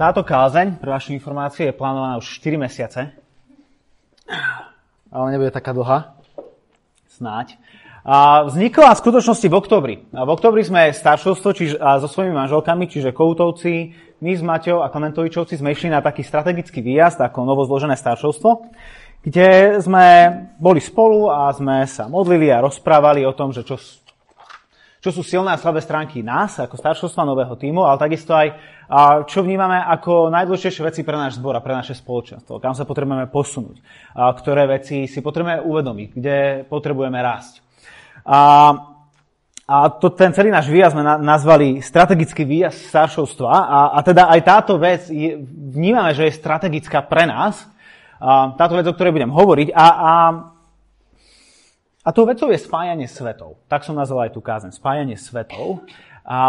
Táto kázeň, pre vašu informáciu, je plánovaná už 4 mesiace. Ale nebude taká dlhá. Snáď. A vznikla v skutočnosti v oktobri. A v oktobri sme staršovstvo čiže, a so svojimi manželkami, čiže Koutovci, my s Maťou a Klementovičovci sme išli na taký strategický výjazd ako novozložené staršovstvo, kde sme boli spolu a sme sa modlili a rozprávali o tom, že čo, čo sú silné a slabé stránky nás ako staršovstva nového týmu, ale takisto aj čo vnímame ako najdôležitejšie veci pre náš zbor a pre naše spoločenstvo, kam sa potrebujeme posunúť, ktoré veci si potrebujeme uvedomiť, kde potrebujeme rásť. A, a to, ten celý náš výjazd sme na, nazvali strategický výjazd staršovstva a, a teda aj táto vec je, vnímame, že je strategická pre nás, táto vec, o ktorej budem hovoriť a, a a tou vecou je spájanie svetov. Tak som nazval aj tú kázeň. Spájanie svetov. A,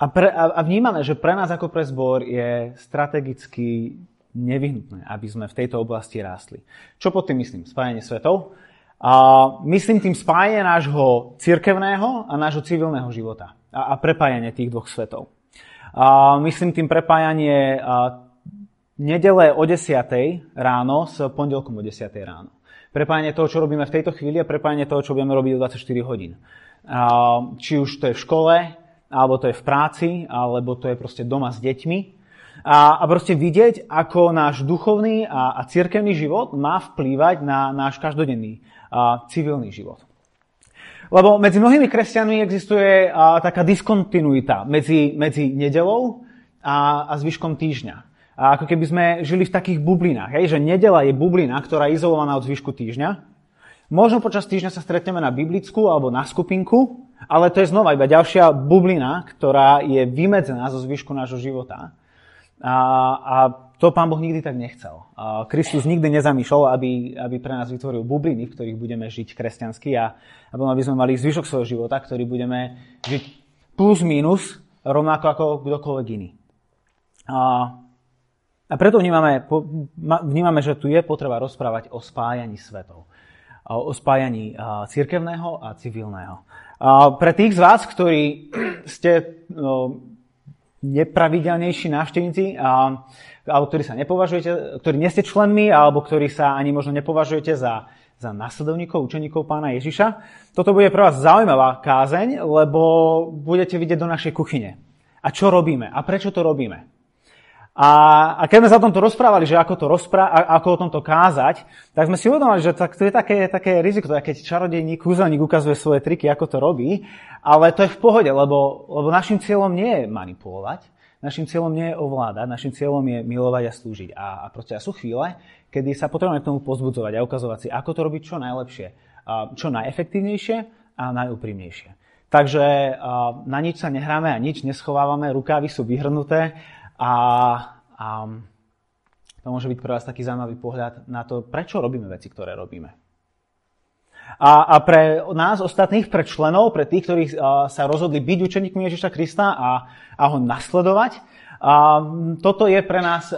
a, pre, a vnímame, že pre nás ako pre zbor je strategicky nevyhnutné, aby sme v tejto oblasti rástli. Čo pod tým myslím? Spájanie svetov. A myslím tým spájanie nášho cirkevného a nášho civilného života. A, a prepájanie tých dvoch svetov. A myslím tým prepájanie a, nedele o 10. ráno s pondelkom o 10. ráno. Prepájanie toho, čo robíme v tejto chvíli a prepájanie toho, čo budeme robiť o 24 hodín. Či už to je v škole, alebo to je v práci, alebo to je proste doma s deťmi. A, a proste vidieť, ako náš duchovný a, a cirkevný život má vplývať na náš každodenný a, civilný život. Lebo medzi mnohými kresťanmi existuje a, taká diskontinuita medzi, medzi nedelou a, a zvyškom týždňa. A ako keby sme žili v takých bublinách. Hej? Že nedela je bublina, ktorá je izolovaná od zvyšku týždňa. Možno počas týždňa sa stretneme na biblickú alebo na skupinku, ale to je znova iba ďalšia bublina, ktorá je vymedzená zo zvyšku nášho života. A, a to pán Boh nikdy tak nechcel. A Kristus nikdy nezamýšľal, aby, aby pre nás vytvoril bubliny, v ktorých budeme žiť kresťansky a aby sme mali zvyšok svojho života, ktorý budeme žiť plus minus rovnako ako kdokoľvek iný. A, a preto vnímame, vnímame, že tu je potreba rozprávať o spájaní svetov. O spájaní cirkevného a civilného. Pre tých z vás, ktorí ste no, nepravidelnejší návštevníci, alebo ktorí sa nepovažujete, ktorí nie ste členmi, alebo ktorí sa ani možno nepovažujete za, za nasledovníkov, učeníkov pána Ježiša, toto bude pre vás zaujímavá kázeň, lebo budete vidieť do našej kuchyne. A čo robíme? A prečo to robíme? A, a keď sme sa o tomto rozprávali, že ako, to rozprá- ako o tomto kázať, tak sme si uvedomili, že to je také, také riziko, keď čarodejník, kúzelník ukazuje svoje triky, ako to robí, ale to je v pohode, lebo, lebo našim cieľom nie je manipulovať, našim cieľom nie je ovládať, našim cieľom je milovať a slúžiť. A, a proste sú chvíle, kedy sa potrebujeme k tomu pozbudzovať a ukazovať si, ako to robiť čo najlepšie, čo najefektívnejšie a najúprimnejšie. Takže na nič sa nehráme a nič neschovávame, rukávy sú vyhrnuté a, a to môže byť pre vás taký zaujímavý pohľad na to, prečo robíme veci, ktoré robíme. A, a pre nás ostatných, pre členov, pre tých, ktorí sa rozhodli byť učeníkmi Ježiša Krista a, a ho nasledovať, a toto je pre nás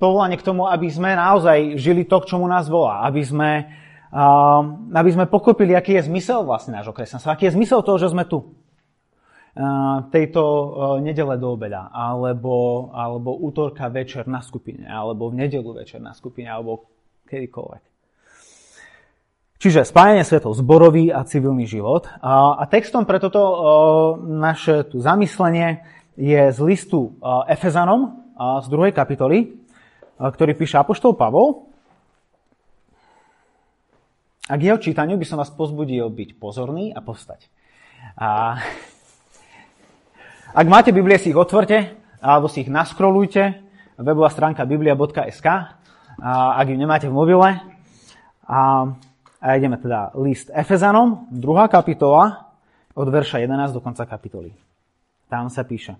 povolanie k tomu, aby sme naozaj žili to, k čomu nás volá. Aby sme, aby sme pokopili, aký je zmysel vlastne nášho kresťanstva. Aký je zmysel toho, že sme tu tejto nedele do obeda, alebo, alebo útorka večer na skupine, alebo v nedelu večer na skupine, alebo kedykoľvek. Čiže spájanie svetov, zborový a civilný život. A, textom pre toto o, naše tu zamyslenie je z listu Efezanom z druhej kapitoly, ktorý píše Apoštol Pavol. A k jeho čítaniu by som vás pozbudil byť pozorný a povstať. A ak máte Biblie, si ich otvorte, alebo si ich naskrolujte. Webová stránka biblia.sk. Ak ju nemáte v mobile. A, a ideme teda list Efezanom, druhá kapitola, od verša 11 do konca kapitoly. Tam sa píše.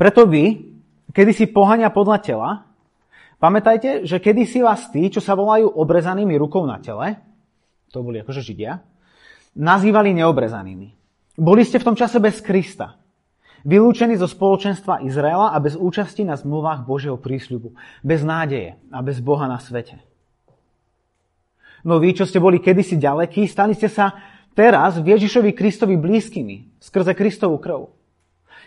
Preto vy, kedy si pohania podľa tela, pamätajte, že kedy si vás tí, čo sa volajú obrezanými rukou na tele, to boli akože Židia, nazývali neobrezanými. Boli ste v tom čase bez Krista. Vylúčení zo spoločenstva Izraela a bez účasti na zmluvách Božieho prísľubu. Bez nádeje a bez Boha na svete. No vy, čo ste boli kedysi ďalekí, stali ste sa teraz v Ježišovi Kristovi blízkymi skrze Kristovú krv.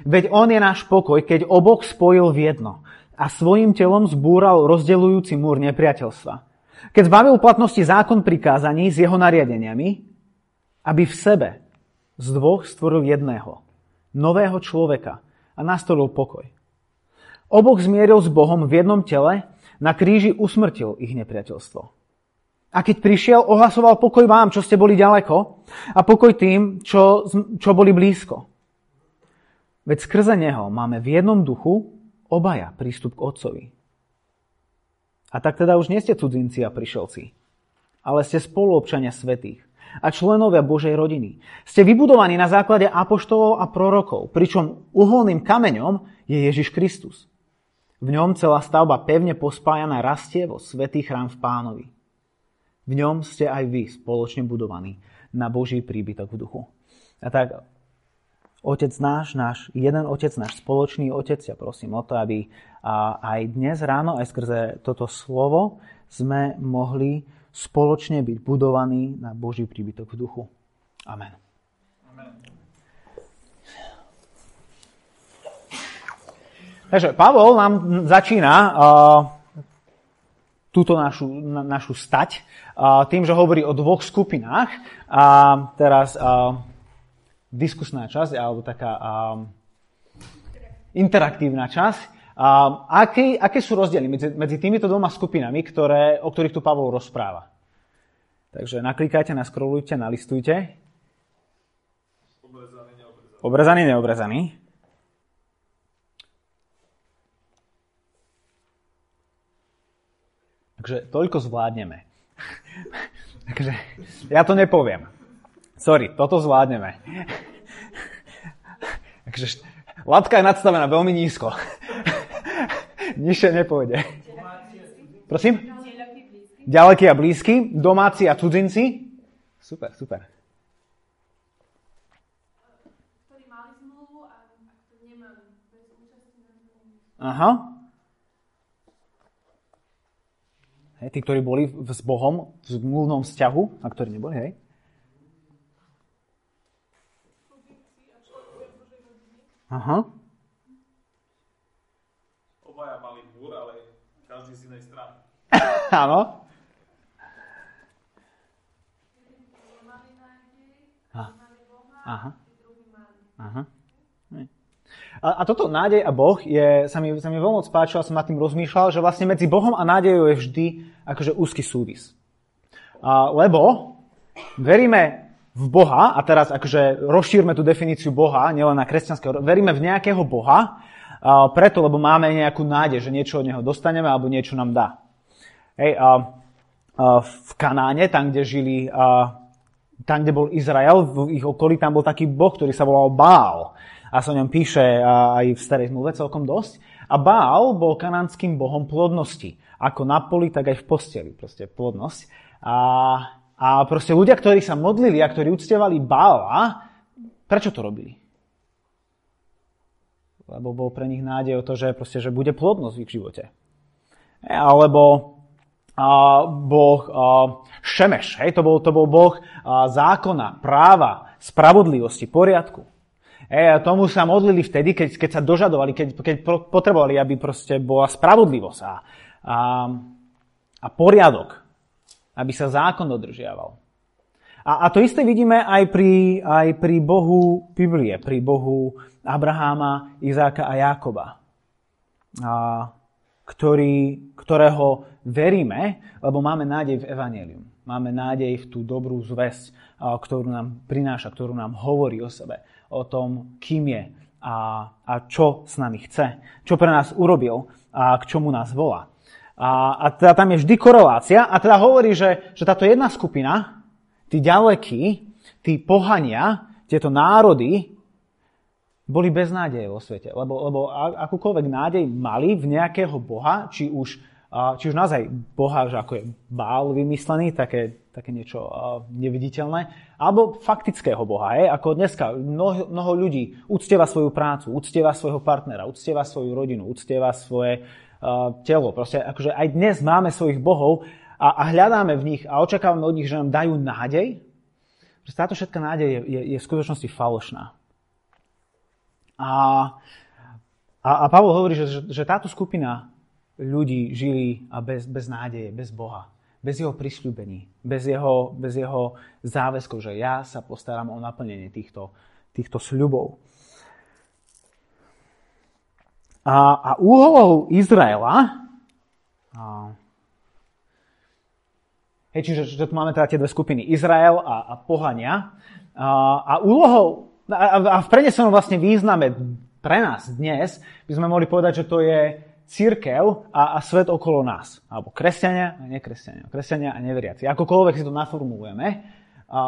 Veď on je náš pokoj, keď obok spojil v jedno a svojim telom zbúral rozdeľujúci múr nepriateľstva. Keď zbavil platnosti zákon prikázaní s jeho nariadeniami, aby v sebe z dvoch stvoril jedného, nového človeka a nastolil pokoj. Obok zmieril s Bohom v jednom tele, na kríži usmrtil ich nepriateľstvo. A keď prišiel, ohlasoval pokoj vám, čo ste boli ďaleko, a pokoj tým, čo, čo boli blízko. Veď skrze Neho máme v jednom duchu obaja prístup k Otcovi. A tak teda už nie ste cudzinci a prišelci, ale ste spoluobčania svetých a členovia Božej rodiny. Ste vybudovaní na základe apoštolov a prorokov, pričom uholným kameňom je Ježiš Kristus. V ňom celá stavba pevne pospájaná rastie vo svetý chrám v pánovi. V ňom ste aj vy spoločne budovaní na Boží príbytok v duchu. A tak Otec náš, náš jeden Otec, náš spoločný Otec, ja prosím o to, aby aj dnes ráno, aj skrze toto slovo, sme mohli spoločne byť budovaní na Boží príbytok v duchu. Amen. Amen. Takže Pavol nám začína uh, túto našu, na, našu stať uh, tým, že hovorí o dvoch skupinách. A teraz uh, diskusná časť, alebo taká uh, interaktívna časť. Aké, aké sú rozdiely medzi, medzi týmito dvoma skupinami, ktoré, o ktorých tu Pavol rozpráva? Takže naklikajte, naskrolujte, nalistujte. Obrezaný, neobrezaný. Obrezaný, neobrezaný. Takže toľko zvládneme. Takže ja to nepoviem. Sorry, toto zvládneme. Takže latka je nadstavená veľmi nízko. Nižšie nepôjde. Prosím? Ďaleký a blízky, domáci a cudzinci. Super, super. Aha. Hej, tí, ktorí boli s Bohom v zmluvnom vzťahu a ktorí neboli, hej? Aha. Áno. Aha. Aha. A, a toto nádej a Boh je, sa mi, sa mi veľmi spáčilo, som nad tým rozmýšľal, že vlastne medzi Bohom a nádejou je vždy akože úzky súvis. A, lebo veríme v Boha, a teraz akože rozšírme tú definíciu Boha, nielen na kresťanského, veríme v nejakého Boha, preto, lebo máme nejakú nádej, že niečo od Neho dostaneme alebo niečo nám dá. Hej, a, a v Kanáne, tam, kde žili, a, tam, kde bol Izrael, v ich okolí, tam bol taký boh, ktorý sa volal Bál. A sa o ňom píše a, aj v starej zmluve celkom dosť. A Bál bol kanánskym bohom plodnosti. Ako na poli, tak aj v posteli. Proste plodnosť. A, a proste ľudia, ktorí sa modlili a ktorí uctievali Bála, prečo to robili? Lebo bol pre nich nádej o to, že, proste, že bude plodnosť v ich živote. Alebo boh Šemeš. Hej, to, bol, to bol boh zákona, práva, spravodlivosti, poriadku. A tomu sa modlili vtedy, keď, keď sa dožadovali, keď, keď potrebovali, aby proste bola spravodlivosť a, a, a poriadok, aby sa zákon dodržiaval. A, a to isté vidíme aj pri, aj pri Bohu Biblie, pri Bohu Abraháma, Izáka a Jákoba. A, ktorý, ktorého veríme, lebo máme nádej v Evangelium. Máme nádej v tú dobrú zväzť, ktorú nám prináša, ktorú nám hovorí o sebe, o tom, kým je a, a čo s nami chce, čo pre nás urobil a k čomu nás volá. A, a teda tam je vždy korelácia a teda hovorí, že, že táto jedna skupina, tí ďalekí, tí pohania, tieto národy, boli bez nádeje vo svete. Lebo, lebo akúkoľvek nádej mali v nejakého boha, či už, či už naozaj boha, že ako je bál vymyslený, také, také niečo neviditeľné, alebo faktického boha. Je? Ako dneska mnoho, mnoho ľudí uctieva svoju prácu, uctieva svojho partnera, uctieva svoju rodinu, uctieva svoje uh, telo. Proste akože aj dnes máme svojich bohov a, a hľadáme v nich a očakávame od nich, že nám dajú nádej. Že táto všetká nádej je, je, je v skutočnosti falošná. A, a, a Pavol hovorí, že, že, že táto skupina ľudí žili bez, bez nádeje, bez Boha, bez jeho prisľúbení, bez jeho, bez jeho záväzkov, že ja sa postaram o naplnenie týchto, týchto sľubov. A, a úlohou Izraela, a, hej, čiže že tu máme teda tie dve skupiny, Izrael a, a pohania, a, a úlohou, a, a v prenesenom vlastne význame pre nás dnes by sme mohli povedať, že to je církev a, a svet okolo nás. Alebo kresťania a nekresťania. Kresťania a neveriaci. Akokoľvek si to naformulujeme. A,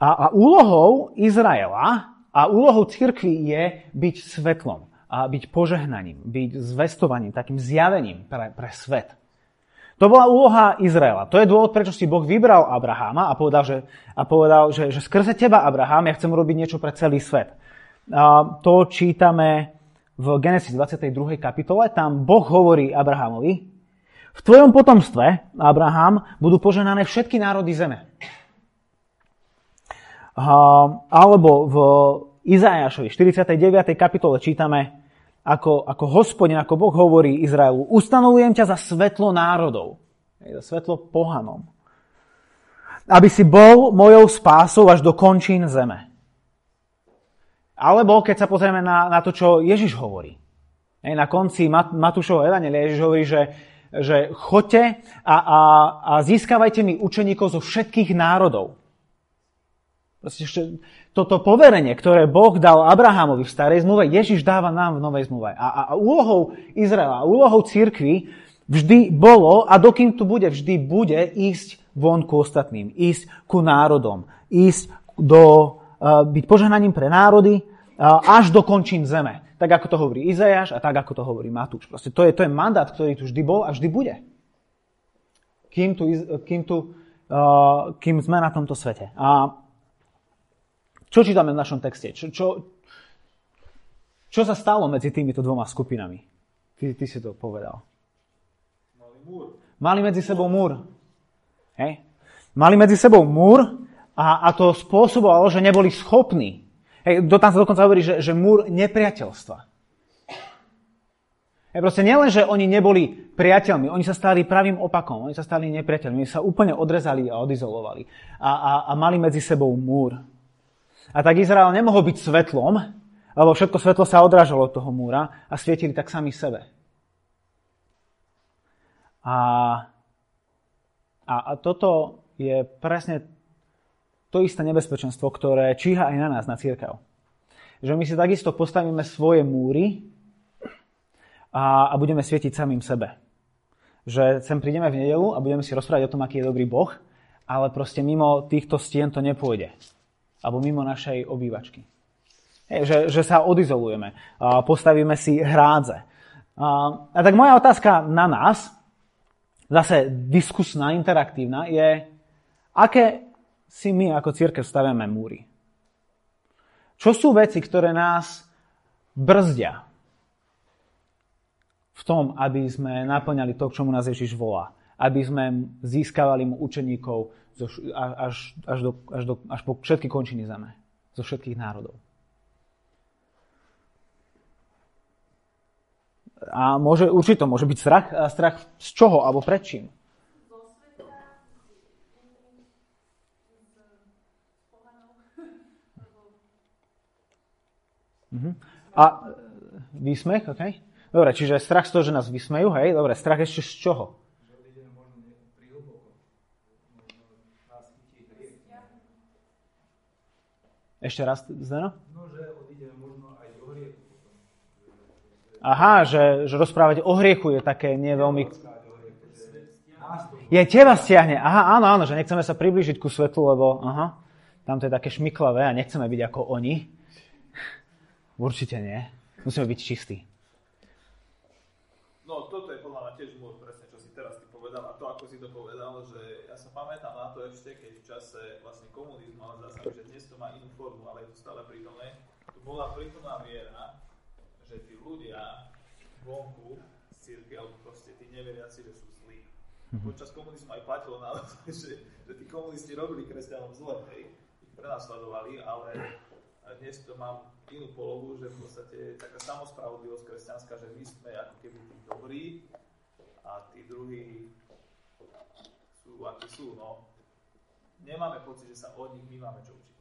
a, a úlohou Izraela a úlohou církvy je byť svetlom a byť požehnaním, byť zvestovaním, takým zjavením pre, pre svet. To bola úloha Izraela. To je dôvod, prečo si Boh vybral Abraháma a povedal, že, a povedal, že, že skrze teba, Abraham, ja chcem urobiť niečo pre celý svet. A to čítame v Genesis 22. kapitole. Tam Boh hovorí Abrahamovi, v tvojom potomstve, Abraham, budú poženané všetky národy zeme. A, alebo v Izajašovi 49. kapitole čítame, ako, ako hospodin, ako Boh hovorí Izraelu, ustanovujem ťa za svetlo národov, za svetlo pohanom, aby si bol mojou spásou až do končín zeme. Alebo keď sa pozrieme na, na to, čo Ježiš hovorí. Na konci Mat, Matúšovho Evangelia Ježiš hovorí, že, že choďte a, a, a získavajte mi učeníkov zo všetkých národov. Proste toto poverenie, ktoré Boh dal Abrahamovi v starej zmluve, Ježiš dáva nám v novej zmluve. A, a, a úlohou Izraela, úlohou církvy vždy bolo, a dokým tu bude, vždy bude ísť von ku ostatným, ísť ku národom, ísť do, uh, byť požehnaním pre národy uh, až do končín zeme. Tak ako to hovorí Izajáš a tak ako to hovorí Matúš. Proste to je, to je mandát, ktorý tu vždy bol a vždy bude. Kým, tu, kým, tu, uh, kým sme na tomto svete. A čo čítame v našom texte? Čo, čo, čo sa stalo medzi týmito dvoma skupinami? Ty, ty si to povedal. Mali múr. Mali medzi sebou múr. Hej? Mali medzi sebou múr a, a to spôsobovalo, že neboli schopní. Hej, tam sa dokonca hovorí, že, že múr nepriateľstva. Hej, proste nielen, že oni neboli priateľmi, oni sa stali pravým opakom, oni sa stali nepriateľmi, oni sa úplne odrezali a odizolovali a, a, a mali medzi sebou múr. A tak Izrael nemohol byť svetlom, lebo všetko svetlo sa odrážalo od toho múra a svietili tak sami sebe. A, a, a toto je presne to isté nebezpečenstvo, ktoré číha aj na nás, na církev. Že my si takisto postavíme svoje múry a, a budeme svietiť samým sebe. Že sem prídeme v nedelu a budeme si rozprávať o tom, aký je dobrý Boh, ale proste mimo týchto stien to nepôjde alebo mimo našej obývačky. Že, že sa odizolujeme, postavíme si hrádze. A tak moja otázka na nás, zase diskusná, interaktívna, je, aké si my ako církev staviame múry. Čo sú veci, ktoré nás brzdia v tom, aby sme naplňali to, k čomu nás Ježiš volá. Aby sme získavali mu učeníkov zo, až, až, do, až, do, až po všetky končiny zeme. Zo všetkých národov. A môže, určite môže byť strach. A strach z čoho alebo pred čím? Uh-huh. A výsmech, OK? Dobre, čiže strach z toho, že nás vysmejú, hej? Dobre, strach ešte z čoho? Ešte raz, Zdeno? No, že odídeme možno aj do hriechu. Aha, že, že rozprávať o hriechu je také nie veľmi... Je teba stiahne. Aha, áno, áno, že nechceme sa priblížiť ku svetlu, lebo aha, tam to je také šmiklavé a nechceme byť ako oni. Určite nie. Musíme byť čistí. No, toto je podľa mňa tiež môj presne, čo si teraz ty povedal a to, ako si to povedal, že ja sa pamätám na to ešte, keď v čase vlastne komunizmu, ale zase, že to má inú formu, ale je to stále prítomné, tu bola prítomná viera, že tí ľudia vonku z círky, alebo proste tí neveriaci, že sú zlí. Mm-hmm. Počas komunizmu aj platilo na to, že, že tí komunisti robili kresťanom zle, hej, ich prenasledovali, ale dnes to mám inú polohu, že v podstate je taká samospravodlivosť kresťanská, že my sme ako keby tí dobrí a tí druhí sú akí sú, no. Nemáme pocit, že sa od nich my máme čo učiť.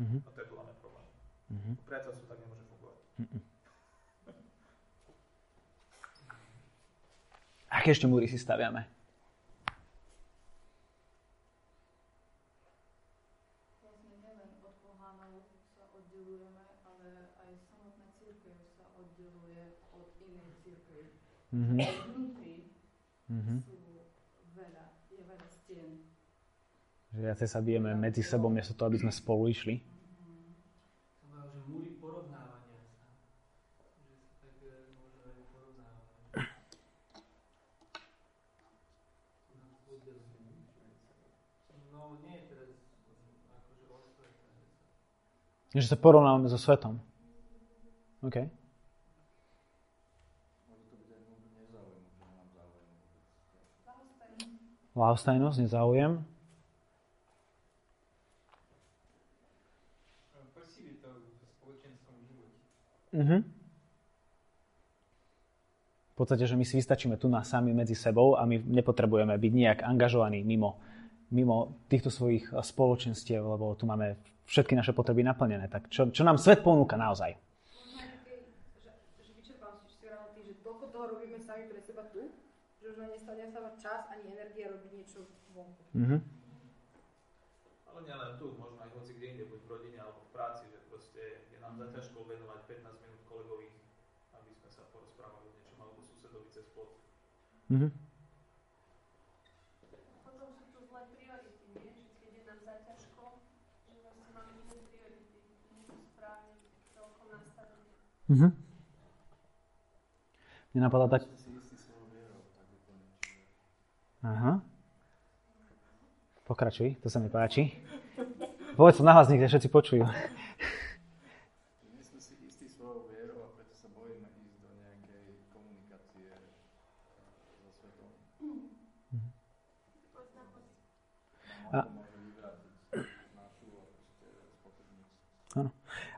Mm-hmm. A to je podľa mňa problém. Mm-hmm. Priateľstvo tak nemôže fungovať. Mm-mm. Aké ešte múry si staviame? Mm-hmm. Mm-hmm. Že viacej sa bijeme medzi sebou, miesto toho, aby sme spolu išli. Že sa porovnávame so svetom. OK. Lávstajnosť, nezáujem. Mhm. V podstate, že my si vystačíme tu na sami medzi sebou a my nepotrebujeme byť nejak angažovaní mimo, mimo týchto svojich spoločenstiev, lebo tu máme všetky naše potreby naplnené. Tak čo, čo nám svet ponúka naozaj? čas ani energia robiť niečo vonku. Mm-hmm. Ale nielen tu, možno hoci kde inde, buď v rodine alebo v práci, že proste je nám za ťažko venovať 15 minút kolegovi, aby sme sa porozprávali o niečom alebo susedovi cez plot. Mm-hmm. Potom sú tu zlé priority, nie? Že keď je nám za ťažko, že vlastne máme iné priority, nie sú správne celkom nastavené. Mm-hmm. Mne napadá tak... Aha. Pokračuj, to sa mi páči. Povedz to nahlas, nech všetci počujú. A,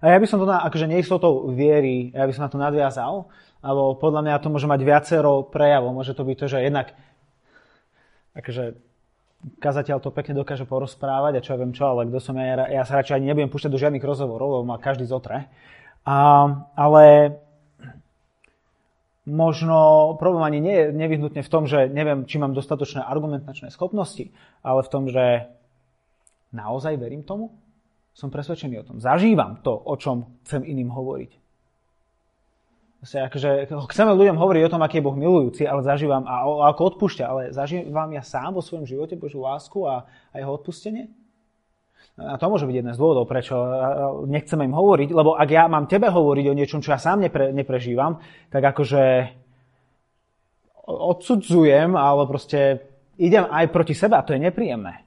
A ja by som to na akože neistotou viery, ja by som na to nadviazal, alebo podľa mňa to môže mať viacero prejavov. Môže to byť to, že jednak akože kazateľ to pekne dokáže porozprávať a čo ja viem čo, ale kto som ja, ja sa radšej ani nebudem púšťať do žiadnych rozhovorov, lebo ma každý zotre. A, ale možno problém ani nie je nevyhnutne v tom, že neviem, či mám dostatočné argumentačné schopnosti, ale v tom, že naozaj verím tomu, som presvedčený o tom. Zažívam to, o čom chcem iným hovoriť. Akože, chceme ľuďom hovoriť o tom, aký je Boh milujúci, ale zažívam, a, a ako odpúšťa, ale zažívam ja sám vo svojom živote Božiu lásku a, a jeho odpustenie? A to môže byť jeden z dôvodov, prečo nechceme im hovoriť, lebo ak ja mám tebe hovoriť o niečom, čo ja sám nepre, neprežívam, tak akože odsudzujem, ale proste idem aj proti sebe a to je nepríjemné.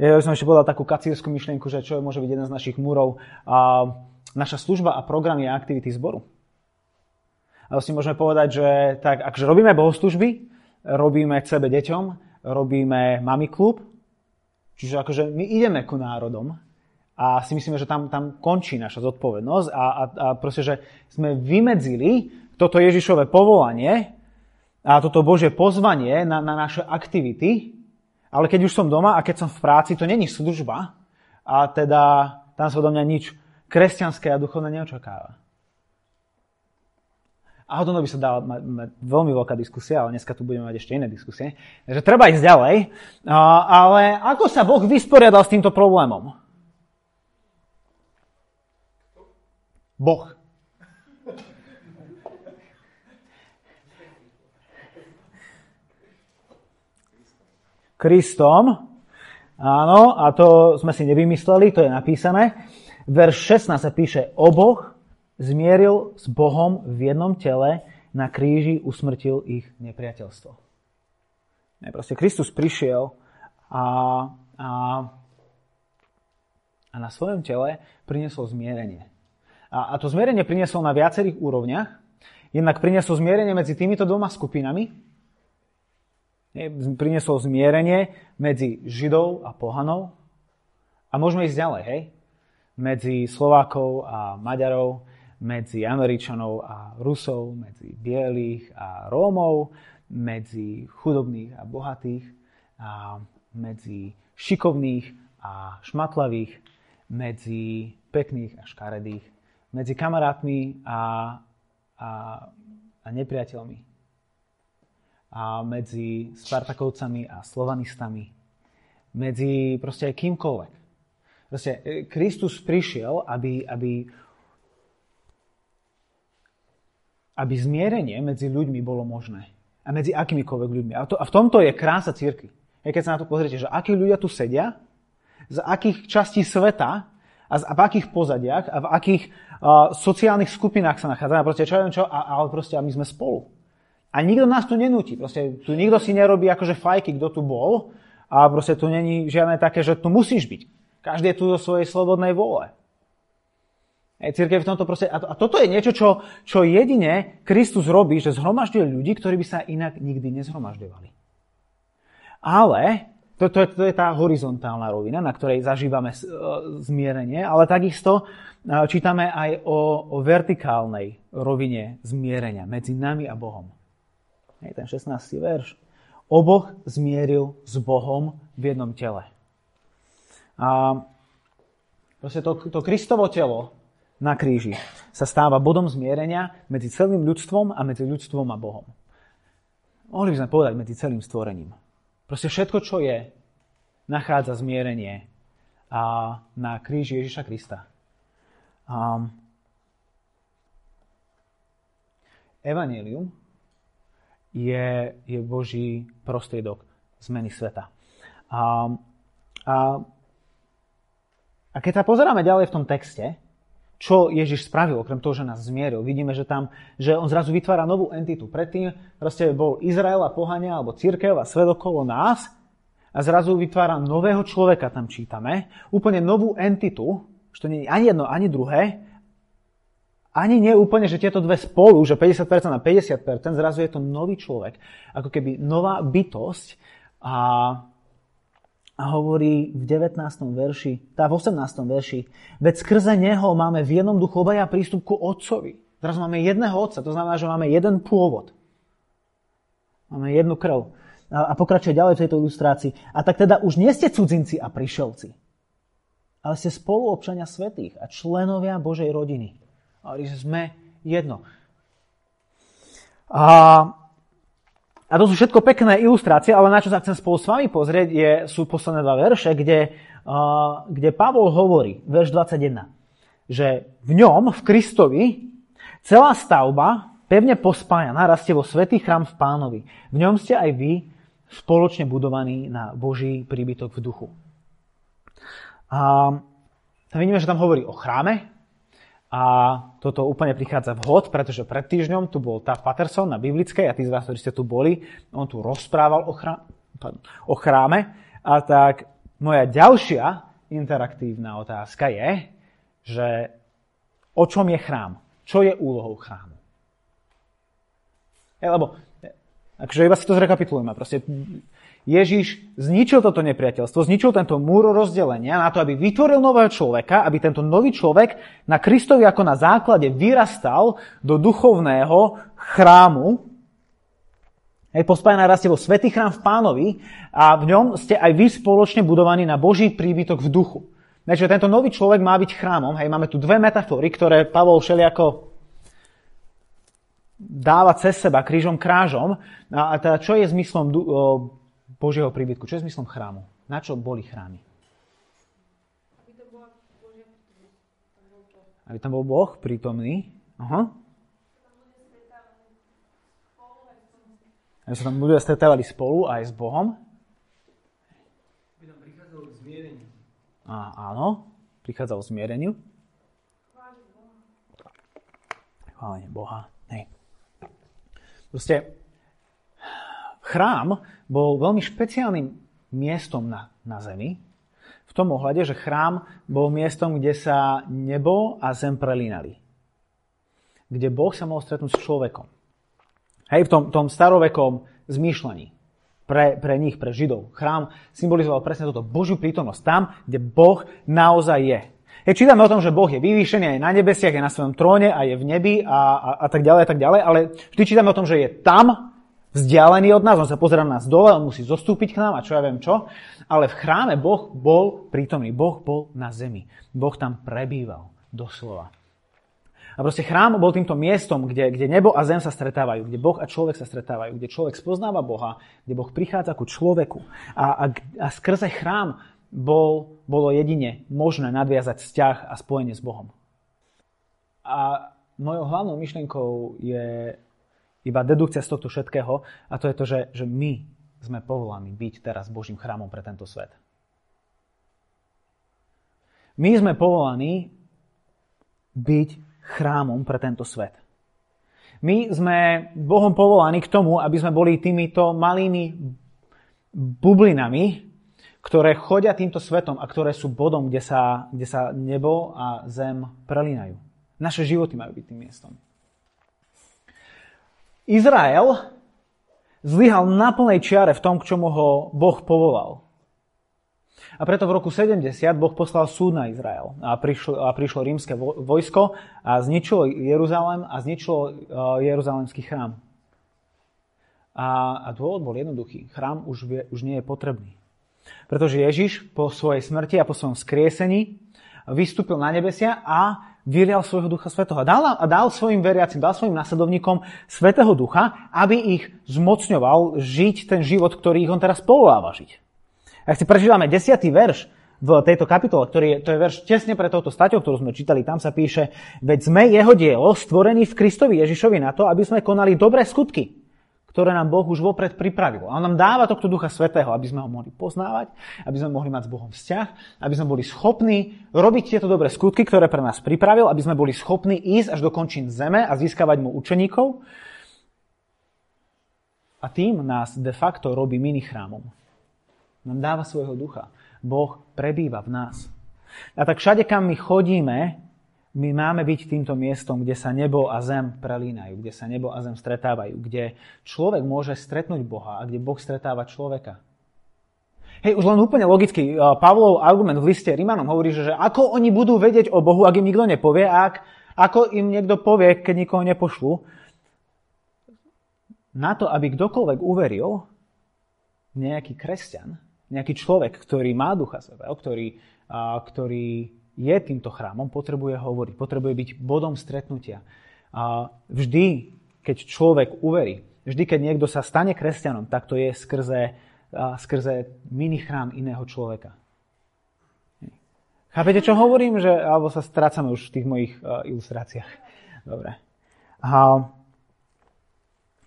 Ja som ešte povedal takú kacírskú myšlienku, že čo môže byť jeden z našich múrov. A naša služba a programy a aktivity zboru. A si môžeme povedať, že tak, akže robíme bohoslužby, robíme sebe deťom, robíme mami klub, čiže akože my ideme ku národom a si myslíme, že tam, tam končí naša zodpovednosť a, a, a proste, že sme vymedzili toto Ježišové povolanie a toto Božie pozvanie na, na naše aktivity, ale keď už som doma a keď som v práci, to není služba a teda tam sa do mňa nič kresťanské a duchovné neočakáva. A o tomto by sa dala mať, mať veľmi veľká diskusia, ale dneska tu budeme mať ešte iné diskusie. Takže treba ísť ďalej. Ale ako sa Boh vysporiadal s týmto problémom? Boh. Kristom. Áno, a to sme si nevymysleli, to je napísané verš 16 sa píše, oboch zmieril s Bohom v jednom tele, na kríži usmrtil ich nepriateľstvo. Ne, proste Kristus prišiel a, a, a na svojom tele priniesol zmierenie. A, a to zmierenie priniesol na viacerých úrovniach. Jednak priniesol zmierenie medzi týmito dvoma skupinami. Priniesol zmierenie medzi Židov a pohanov A môžeme ísť ďalej, hej? Medzi Slovákov a Maďarov, medzi Američanov a Rusov, medzi bielých a Rómov, medzi chudobných a bohatých, a medzi šikovných a šmatlavých, medzi pekných a škaredých, medzi kamarátmi a, a, a nepriateľmi, a medzi Spartakovcami a Slovanistami, medzi proste aj kýmkoľvek. Proste e, Kristus prišiel, aby, aby, aby zmierenie medzi ľuďmi bolo možné. A medzi akýmikoľvek ľuďmi. A, to, a v tomto je krása círky. Keď sa na to pozriete, že akí ľudia tu sedia, z akých častí sveta a, z, a v akých pozadiach a v akých uh, sociálnych skupinách sa nachádzame. Proste čo čo, a, ale proste a my sme spolu. A nikto nás tu nenúti. Proste tu nikto si nerobí akože fajky, kto tu bol. A proste tu není žiadne také, že tu musíš byť. Každý je tu do svojej slobodnej vôle. Ej, církev v tomto proste, a toto je niečo, čo, čo jedine Kristus robí, že zhromažďuje ľudí, ktorí by sa inak nikdy nezhromažďovali. Ale to, to, je, to je tá horizontálna rovina, na ktorej zažívame e, zmierenie, ale takisto e, čítame aj o, o vertikálnej rovine zmierenia medzi nami a Bohom. Hej, ten 16. verš. Oboch zmieril s Bohom v jednom tele. A proste to, to Kristovo telo na kríži sa stáva bodom zmierenia medzi celým ľudstvom a medzi ľudstvom a Bohom. Mohli by sme povedať medzi celým stvorením. Proste všetko, čo je, nachádza zmierenie a na kríži Ježiša Krista. A Evangelium je, je Boží prostriedok zmeny sveta. A, a, a keď sa pozeráme ďalej v tom texte, čo Ježiš spravil, okrem toho, že nás zmieril. Vidíme, že tam, že on zrazu vytvára novú entitu. Predtým proste bol Izrael a pohania, alebo církev a svet okolo nás a zrazu vytvára nového človeka, tam čítame. Úplne novú entitu, že to nie je ani jedno, ani druhé. Ani nie úplne, že tieto dve spolu, že 50% a 50%, zrazu je to nový človek. Ako keby nová bytosť. A a hovorí v 19. verši, tá v 18. verši, veď skrze neho máme v jednom duchu obaja prístup ku Otcovi. Teraz máme jedného Otca, to znamená, že máme jeden pôvod. Máme jednu krv. A pokračuje ďalej v tejto ilustrácii. A tak teda už nie ste cudzinci a prišelci, ale ste spoluobčania svetých a členovia Božej rodiny. A sme jedno. A a to sú všetko pekné ilustrácie, ale na čo sa chcem spolu s vami pozrieť, je, sú posledné dva verše, kde, uh, kde Pavol hovorí, verš 21, že v ňom, v Kristovi, celá stavba, pevne pospájaná, rastie vo svetý chrám v pánovi. V ňom ste aj vy spoločne budovaní na Boží príbytok v duchu. A vidíme, že tam hovorí o chráme, a toto úplne prichádza vhod, pretože pred týždňom tu bol Tav Patterson na Biblickej a tí z vás, ktorí ste tu boli, on tu rozprával o, chrá... o chráme. A tak moja ďalšia interaktívna otázka je, že o čom je chrám? Čo je úlohou chrámu? Je, lebo, akože iba si to zrekapitulujeme. Proste Ježiš zničil toto nepriateľstvo, zničil tento múr rozdelenia na to, aby vytvoril nového človeka, aby tento nový človek na Kristovi ako na základe vyrastal do duchovného chrámu. Hej, pospájená rastie vo svetý chrám v pánovi a v ňom ste aj vy spoločne budovaní na Boží príbytok v duchu. Takže tento nový človek má byť chrámom. Hej, máme tu dve metafory, ktoré Pavol všelijako dáva cez seba krížom krážom. A teda čo je zmyslom Božieho príbytku. Čo je zmyslom chrámu? Na čo boli chrámy? Aby tam bol Boh prítomný. Aha. Aby sa tam ľudia stretávali spolu aj s Bohom. Aby tam prichádzalo k zmiereniu. A, áno, prichádzalo k zmiereniu. Chválenie Boha. Hej. Proste Chrám bol veľmi špeciálnym miestom na, na zemi, v tom ohľade, že chrám bol miestom, kde sa nebo a zem prelínali. Kde Boh sa mohol stretnúť s človekom. Hej, v tom, tom starovekom zmýšľaní. pre, pre nich, pre Židov. Chrám symbolizoval presne toto, Božiu prítomnosť tam, kde Boh naozaj je. Keď čítame o tom, že Boh je vyvýšený aj na nebesiach, je na svojom tróne a je v nebi a, a, a tak ďalej a tak ďalej, ale vždy čítame o tom, že je tam, vzdialený od nás, on sa pozera na nás dole, on musí zostúpiť k nám a čo ja viem čo, ale v chráme Boh bol prítomný, Boh bol na zemi, Boh tam prebýval, doslova. A proste chrám bol týmto miestom, kde, kde nebo a zem sa stretávajú, kde Boh a človek sa stretávajú, kde človek spoznáva Boha, kde Boh prichádza ku človeku. A, a, a skrze chrám bol, bolo jedine možné nadviazať vzťah a spojenie s Bohom. A mojou hlavnou myšlienkou je iba dedukcia z tohto všetkého a to je to, že, že my sme povolaní byť teraz Božím chrámom pre tento svet. My sme povolaní byť chrámom pre tento svet. My sme Bohom povolaní k tomu, aby sme boli týmito malými bublinami, ktoré chodia týmto svetom a ktoré sú bodom, kde sa, kde sa nebo a zem prelínajú. Naše životy majú byť tým miestom. Izrael zlyhal na plnej čiare v tom, k čomu ho Boh povolal. A preto v roku 70 Boh poslal súd na Izrael. A prišlo, a prišlo rímske vojsko a zničilo Jeruzalém a zničilo uh, Jeruzalemský chrám. A, a dôvod bol jednoduchý. Chrám už, vie, už nie je potrebný. Pretože Ježiš po svojej smrti a po svojom skriesení vystúpil na nebesia a vyrial svojho Ducha Svetého. Dal, dal svojim veriacim, dal svojim nasledovníkom Svetého Ducha, aby ich zmocňoval žiť ten život, ktorý ich on teraz povoláva žiť. Ak si prečítame desiatý verš v tejto kapitole, ktorý je, to je verš tesne pre touto staťou, ktorú sme čítali, tam sa píše, veď sme jeho dielo, stvorení v Kristovi Ježišovi na to, aby sme konali dobré skutky, ktoré nám Boh už vopred pripravil. A on nám dáva tohto Ducha Svetého, aby sme ho mohli poznávať, aby sme mohli mať s Bohom vzťah, aby sme boli schopní robiť tieto dobré skutky, ktoré pre nás pripravil, aby sme boli schopní ísť až do končín zeme a získavať mu učeníkov. A tým nás de facto robí mini chrámom. Nám dáva svojho ducha. Boh prebýva v nás. A tak všade, kam my chodíme, my máme byť týmto miestom, kde sa nebo a zem prelínajú, kde sa nebo a zem stretávajú, kde človek môže stretnúť Boha a kde Boh stretáva človeka. Hej, už len úplne logicky, Pavlov argument v liste Rímanom hovorí, že, ako oni budú vedieť o Bohu, ak im nikto nepovie, ak, ako im niekto povie, keď nikoho nepošlu. Na to, aby kdokoľvek uveril, nejaký kresťan, nejaký človek, ktorý má Ducha Svetého, ktorý, a, ktorý je týmto chrámom, potrebuje hovoriť, potrebuje byť bodom stretnutia. A vždy, keď človek uverí, vždy, keď niekto sa stane kresťanom, tak to je skrze, skrze mini chrám iného človeka. Chápete, čo hovorím? Že, alebo sa strácame už v tých mojich uh, ilustráciách. Dobre. A,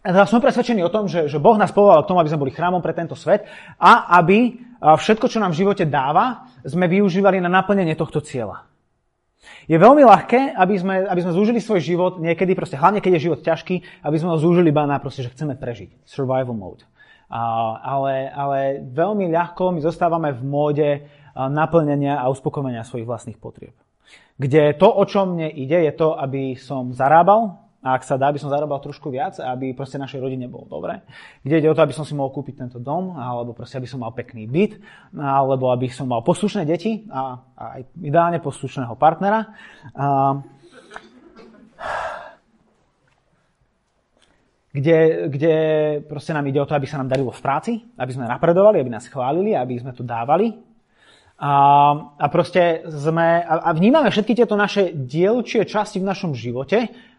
a som presvedčený o tom, že, že Boh nás povolal k tomu, aby sme boli chrámom pre tento svet a aby všetko, čo nám v živote dáva, sme využívali na naplnenie tohto cieľa. Je veľmi ľahké, aby sme, aby sme zúžili svoj život niekedy, proste, hlavne keď je život ťažký, aby sme ho zúžili iba na proste, že chceme prežiť. Survival mode. A, ale, ale veľmi ľahko my zostávame v móde naplnenia a uspokojenia svojich vlastných potrieb. Kde to, o čo mne ide, je to, aby som zarábal, a ak sa dá, by som zarábal trošku viac, aby proste našej rodine bolo dobre. Kde ide o to, aby som si mohol kúpiť tento dom, alebo proste, aby som mal pekný byt, alebo aby som mal poslušné deti a, a aj ideálne poslušného partnera. A, kde, kde proste nám ide o to, aby sa nám darilo v práci, aby sme napredovali, aby nás chválili, aby sme to dávali. A, a proste sme, a, a vnímame všetky tieto naše dielčie časti v našom živote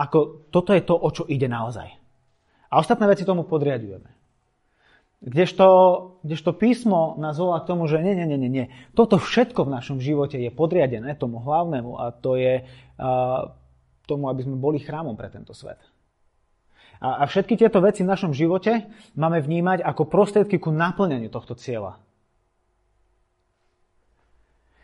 ako toto je to, o čo ide naozaj. A ostatné veci tomu podriadujeme. Kdežto, kdežto písmo nás volá k tomu, že nie, nie, nie, nie. Toto všetko v našom živote je podriadené tomu hlavnému a to je uh, tomu, aby sme boli chrámom pre tento svet. A, a všetky tieto veci v našom živote máme vnímať ako prostriedky ku naplňaniu tohto cieľa.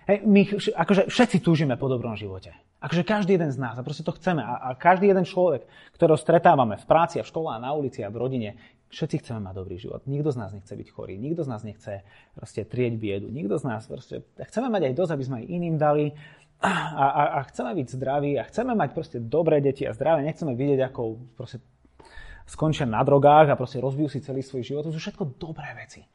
Hej, my akože všetci túžime po dobrom živote. Akože každý jeden z nás a proste to chceme. A, a každý jeden človek, ktorého stretávame v práci a v škole a na ulici a v rodine, všetci chceme mať dobrý život. Nikto z nás nechce byť chorý, nikto z nás nechce proste trieť biedu, nikto z nás proste... Chceme mať aj dosť, aby sme aj iným dali a, a, a chceme byť zdraví a chceme mať proste dobré deti a zdravé. Nechceme vidieť, ako proste skončia na drogách a proste rozbijú si celý svoj život. To sú všetko dobré veci.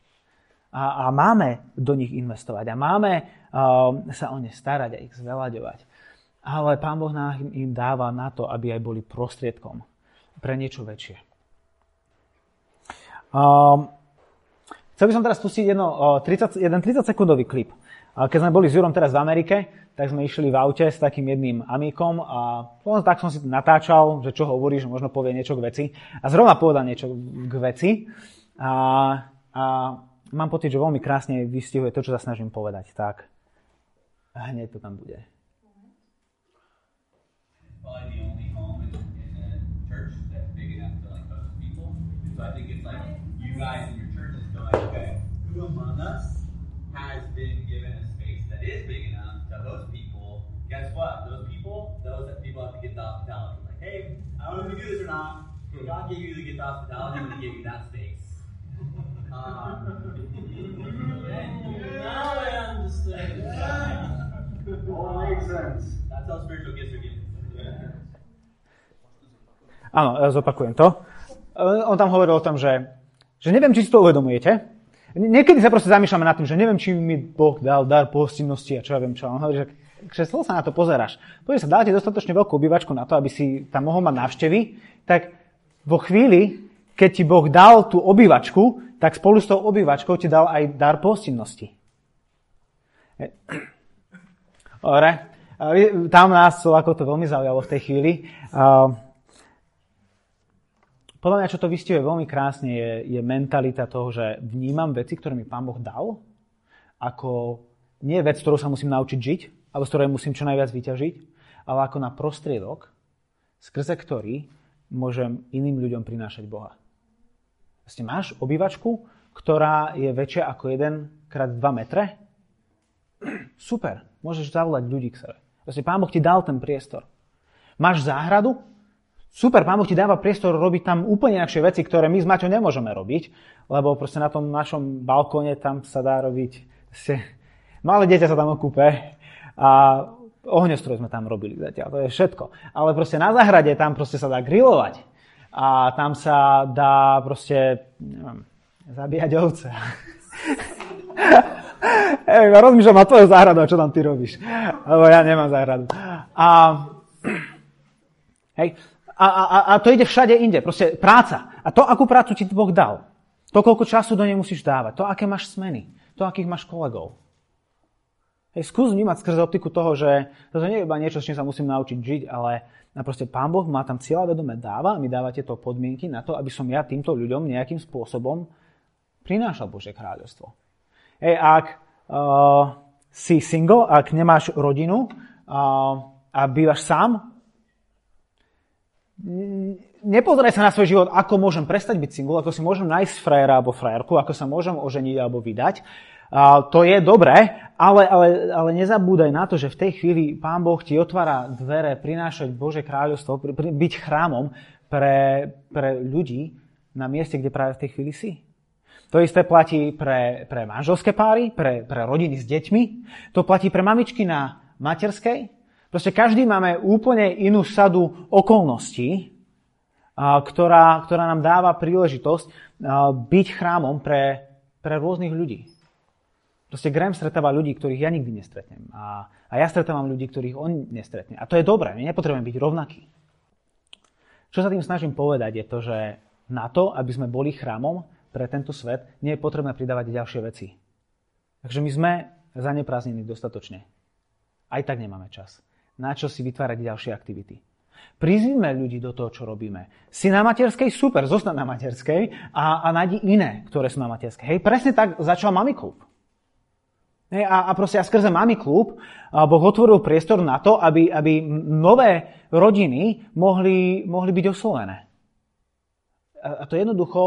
A, a máme do nich investovať a máme uh, sa o ne starať a ich zveľaďovať. Ale Pán Boh nám im dáva na to, aby aj boli prostriedkom pre niečo väčšie. Um, chcel by som teraz pustiť jedno, uh, 30, jeden 30-sekundový klip. Keď sme boli s Jurom teraz v Amerike, tak sme išli v aute s takým jedným amíkom a tak som si natáčal, že čo hovorí, že možno povie niečo k veci. A zrovna povedal niečo k veci. A, a mám pocit, že veľmi krásne vystihuje to, čo sa snažím povedať. Tak hneď to tam bude. who among us has been given a space that is big enough to host people? Guess what? Those people, those that people have to get the hospitality. Like, hey, I don't know if you do this or not. God gave you to get the hospitality, going to give you that space. Now I understand. All makes sense. That's how spiritual gifts are given. Áno, zopakujem to. On tam hovoril o tom, že, že neviem, či si to uvedomujete. Niekedy sa proste zamýšľame nad tým, že neviem, či mi Boh dal dar pohostinnosti a čo ja viem čo. On hovorí, že kreslo sa na to pozeráš. Povie sa, dáte dostatočne veľkú obývačku na to, aby si tam mohol mať návštevy, tak vo chvíli, keď ti Boh dal tú obývačku, tak spolu s tou obývačkou ti dal aj dar pohostinnosti. Dobre. Tam nás ako to veľmi zaujalo v tej chvíli. Podľa mňa, čo to vystihuje veľmi krásne, je, je mentalita toho, že vnímam veci, ktoré mi Pán Boh dal, ako nie vec, ktorú sa musím naučiť žiť, alebo z ktorej musím čo najviac vyťažiť, ale ako na prostriedok, skrze ktorý môžem iným ľuďom prinášať Boha. Vlastne máš obývačku, ktorá je väčšia ako 1 krát 2 metre? Super, môžeš zavolať ľudí k sebe. Vlastne Pán Boh ti dal ten priestor. Máš záhradu? Super, Pán Boh ti dáva priestor robiť tam úplne inakšie veci, ktoré my s Maťou nemôžeme robiť, lebo proste na tom našom balkóne tam sa dá robiť malé dieťa sa tam okúpe a ohňostroj sme tam robili zatiaľ, to je všetko. Ale proste na záhrade tam proste sa dá grilovať a tam sa dá proste, neviem, zabíjať ovce. Ej, ja rozmýšľam na tvoju záhradu čo tam ty robíš. Lebo ja nemám záhradu. A, hej, a, a, a to ide všade inde. Proste práca. A to, akú prácu ti Boh dal. To, koľko času do nej musíš dávať. To, aké máš smeny. To, akých máš kolegov. Hej, skús vnímať skrze optiku toho, že toto nie je iba niečo, s čím sa musím naučiť žiť, ale proste Pán Boh má tam cieľa vedomé dáva a mi dáva tieto podmienky na to, aby som ja týmto ľuďom nejakým spôsobom prinášal Božie kráľovstvo. Hej, ak uh, si single, ak nemáš rodinu uh, a bývaš sám, nepozeraj sa na svoj život, ako môžem prestať byť single, ako si môžem nájsť frajera alebo frajerku, ako sa môžem oženiť alebo vydať. To je dobré, ale, ale, ale nezabúdaj na to, že v tej chvíli Pán Boh ti otvára dvere prinášať Bože kráľovstvo, byť chrámom pre, pre ľudí na mieste, kde práve v tej chvíli si. To isté platí pre, pre manželské páry, pre, pre rodiny s deťmi. To platí pre mamičky na materskej. Proste každý máme úplne inú sadu okolností, ktorá, ktorá nám dáva príležitosť byť chrámom pre, pre rôznych ľudí. Proste Graham stretáva ľudí, ktorých ja nikdy nestretnem. A, a ja stretávam ľudí, ktorých on nestretne. A to je dobré, my nepotrebujeme byť rovnakí. Čo sa tým snažím povedať je to, že na to, aby sme boli chrámom pre tento svet, nie je potrebné pridávať ďalšie veci. Takže my sme zaneprázdnení dostatočne. Aj tak nemáme čas. Na čo si vytvárať ďalšie aktivity? Prizvime ľudí do toho, čo robíme. Si na materskej? Super, zostaň na materskej a, a nájdi iné, ktoré sú na materskej. Hej, presne tak začal Mami klub. A, a proste a skrze Mami klub Boh otvoril priestor na to, aby, aby nové rodiny mohli, mohli byť oslovené. A, to jednoducho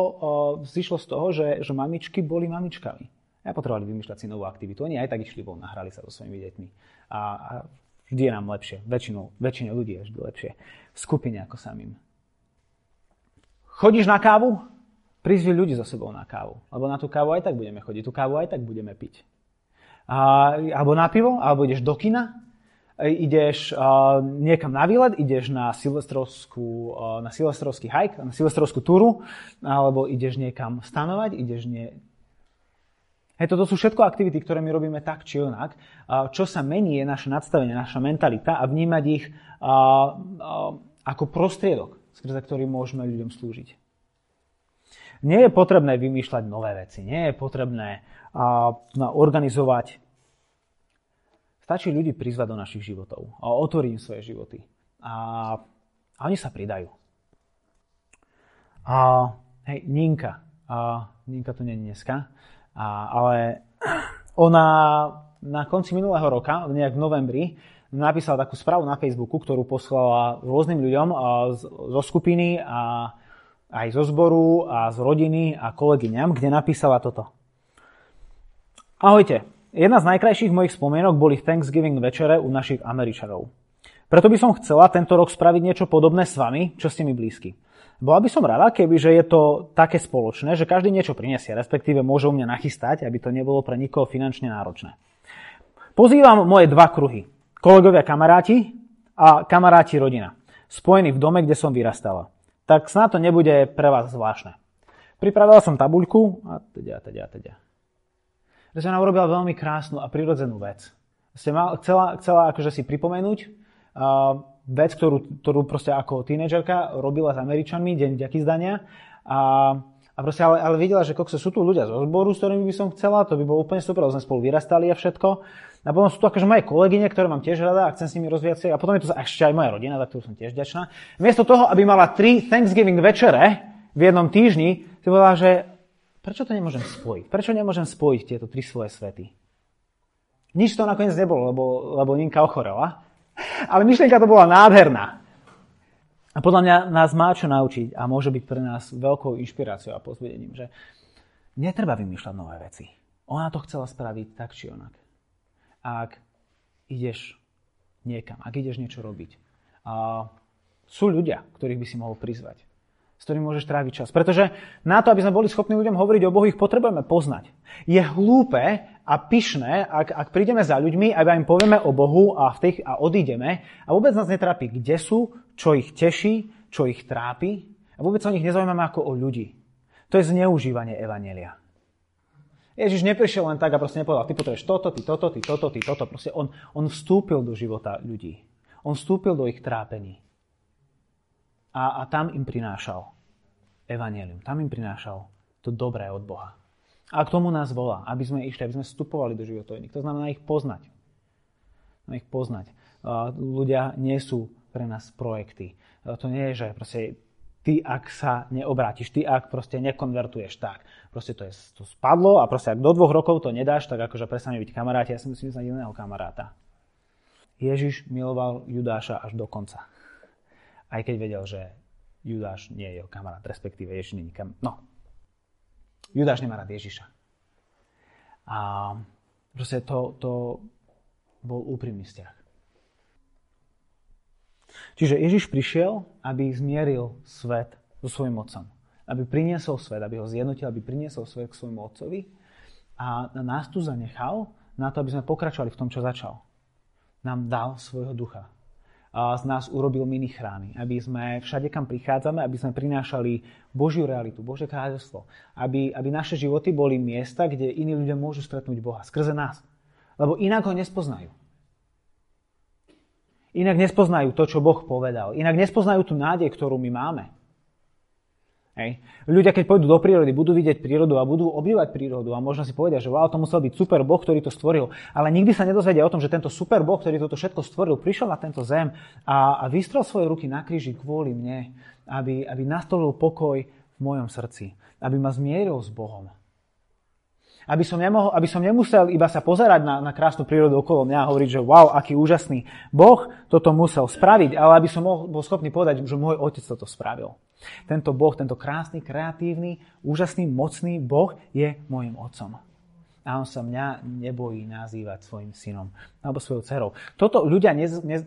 zišlo z toho, že, že mamičky boli mamičkami. A potrebovali vymýšľať si novú aktivitu. Oni aj tak išli von, nahrali sa so svojimi deťmi. A, a vždy je nám lepšie. Väčšinu, väčšine ľudí je vždy lepšie. V skupine ako samým. Chodíš na kávu? Prizvi ľudí so sebou na kávu. Lebo na tú kávu aj tak budeme chodiť. Tú kávu aj tak budeme piť a, alebo na pivo, alebo ideš do kina ideš uh, niekam na výlet, ideš na silvestrovskú, uh, na silvestrovský hike, na silvestrovskú túru, alebo ideš niekam stanovať, ideš nie... Hej, toto sú všetko aktivity, ktoré my robíme tak či onak. Uh, čo sa mení je naše nadstavenie, naša mentalita a vnímať ich uh, uh, ako prostriedok, skrze ktorý môžeme ľuďom slúžiť. Nie je potrebné vymýšľať nové veci, nie je potrebné uh, organizovať Stačí ľudí prizvať do našich životov a otvoriť im svoje životy. A, a oni sa pridajú. A, hej, Ninka. A, Ninka tu nie je dneska. A, ale ona na konci minulého roka, nejak v novembri, napísala takú správu na Facebooku, ktorú poslala rôznym ľuďom zo skupiny a aj zo zboru a z rodiny a kolegyňam, kde napísala toto. Ahojte, Jedna z najkrajších mojich spomienok boli Thanksgiving večere u našich Američanov. Preto by som chcela tento rok spraviť niečo podobné s vami, čo ste mi blízky. Bola by som rada, keby že je to také spoločné, že každý niečo prinesie, respektíve môže u mňa nachystať, aby to nebolo pre nikoho finančne náročné. Pozývam moje dva kruhy. Kolegovia kamaráti a kamaráti rodina. Spojení v dome, kde som vyrastala. Tak snad to nebude pre vás zvláštne. Pripravila som tabuľku a teda, teda, teda že ona urobila veľmi krásnu a prirodzenú vec. Mal, chcela, chcela akože si pripomenúť uh, vec, ktorú, ktorú proste ako tínedžerka robila s Američanmi, deň vďaky zdania. A, a proste ale, ale videla, že kokso, sú tu ľudia zo zboru, s ktorými by som chcela, to by bolo úplne super, sme spolu vyrastali a všetko. A potom sú tu akože moje kolegyne, ktoré mám tiež rada a chcem s nimi rozvíjať A potom je tu ešte aj moja rodina, za ktorú som tiež ďačná. Miesto toho, aby mala tri Thanksgiving večere v jednom týždni, si povedala, že Prečo to nemôžem spojiť? Prečo nemôžem spojiť tieto tri svoje svety? Nič to nakoniec nebolo, lebo, lebo Ninka ochorela. Ale myšlienka to bola nádherná. A podľa mňa nás má čo naučiť a môže byť pre nás veľkou inšpiráciou a pozvedením, že netreba vymýšľať nové veci. Ona to chcela spraviť tak či onak. Ak ideš niekam, ak ideš niečo robiť, a sú ľudia, ktorých by si mohol prizvať s ktorým môžeš tráviť čas. Pretože na to, aby sme boli schopní ľuďom hovoriť o Bohu, ich potrebujeme poznať. Je hlúpe a pyšné, ak, ak prídeme za ľuďmi a im povieme o Bohu a, v tej, a odídeme a vôbec nás netrápi, kde sú, čo ich teší, čo ich trápi a vôbec sa o nich nezaujímame ako o ľudí. To je zneužívanie Evanelia. Ježiš neprišiel len tak a proste nepovedal, ty potrebuješ toto, ty toto, ty toto, ty toto. Proste on, on vstúpil do života ľudí. On vstúpil do ich trápení. A, a tam im prinášal evanelium. Tam im prinášal to dobré od Boha. A k tomu nás volá, aby sme išli, aby sme vstupovali do života iných. To znamená ich poznať. No ich poznať. Ľudia nie sú pre nás projekty. To nie je, že proste ty, ak sa neobrátiš, ty, ak proste nekonvertuješ, tak proste to, je, to spadlo a proste ak do dvoch rokov to nedáš, tak akože prestane byť kamaráti. Ja si musím znať iného kamaráta. Ježiš miloval Judáša až do konca. Aj keď vedel, že Judáš nie je jeho kamarát, respektíve Ježiš nie kam... No, Judáš nemá rád Ježiša. A proste to, to bol úprimný vzťah. Čiže Ježiš prišiel, aby zmieril svet so svojím otcom. Aby priniesol svet, aby ho zjednotil, aby priniesol svet k svojmu otcovi. A nás tu zanechal na to, aby sme pokračovali v tom, čo začal. Nám dal svojho ducha z nás urobil mini chrámy, aby sme všade, kam prichádzame, aby sme prinášali Božiu realitu, Bože kráľovstvo, aby, aby naše životy boli miesta, kde iní ľudia môžu stretnúť Boha skrze nás. Lebo inak ho nespoznajú. Inak nespoznajú to, čo Boh povedal. Inak nespoznajú tú nádej, ktorú my máme. Hej. Ľudia, keď pôjdu do prírody, budú vidieť prírodu a budú obývať prírodu a možno si povedia, že wow, to musel byť super Boh, ktorý to stvoril. Ale nikdy sa nedozvedia o tom, že tento super Boh, ktorý toto všetko stvoril, prišiel na tento zem a, a vystrel svoje ruky na kríži kvôli mne, aby, aby nastolil pokoj v mojom srdci, aby ma zmieril s Bohom. Aby som, nemohol, aby som nemusel iba sa pozerať na, na krásnu prírodu okolo mňa a hovoriť, že wow, aký úžasný Boh toto musel spraviť, ale aby som mohol, bol schopný povedať, že môj otec toto spravil. Tento Boh, tento krásny, kreatívny, úžasný, mocný Boh je môjim otcom. A on sa mňa nebojí nazývať svojim synom alebo svojou dcerou. Toto ľudia ne, ne,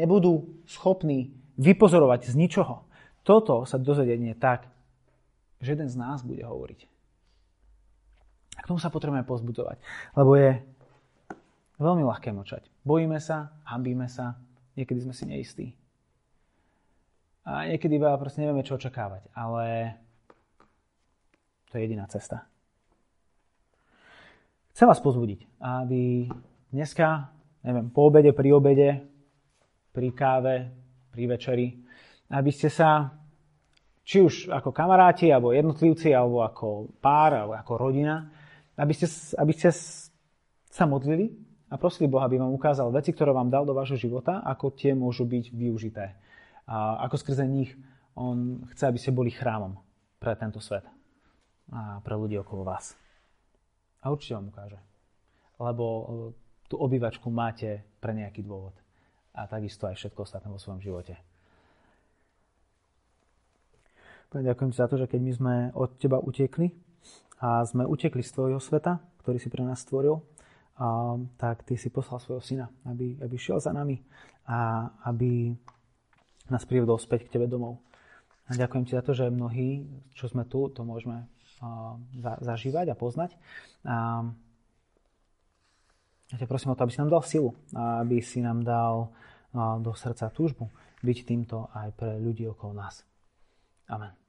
nebudú schopní vypozorovať z ničoho. Toto sa dozvedenie tak, že jeden z nás bude hovoriť. A k tomu sa potrebujeme pozbudovať. Lebo je Veľmi ľahké mlčať. Bojíme sa, hambíme sa, niekedy sme si neistí. A niekedy veľa proste nevieme, čo očakávať, ale to je jediná cesta. Chcem vás pozbudiť, aby dneska, neviem, po obede, pri obede, pri káve, pri večeri, aby ste sa, či už ako kamaráti, alebo jednotlivci, alebo ako pár, alebo ako rodina, aby ste, aby ste sa modlili a prosili Boha, aby vám ukázal veci, ktoré vám dal do vášho života, ako tie môžu byť využité. A ako skrze nich on chce, aby ste boli chrámom pre tento svet a pre ľudí okolo vás. A určite vám ukáže. Lebo e, tú obývačku máte pre nejaký dôvod. A takisto aj všetko ostatné vo svojom živote. Pane, ďakujem ti za to, že keď my sme od teba utekli a sme utekli z tvojho sveta, ktorý si pre nás stvoril, a, tak ty si poslal svojho syna, aby, aby šiel za nami a aby nás privedol späť k tebe domov. A ďakujem ti za to, že mnohí, čo sme tu, to môžeme zažívať a poznať. A ja ťa prosím o to, aby si nám dal silu, aby si nám dal do srdca túžbu byť týmto aj pre ľudí okolo nás. Amen.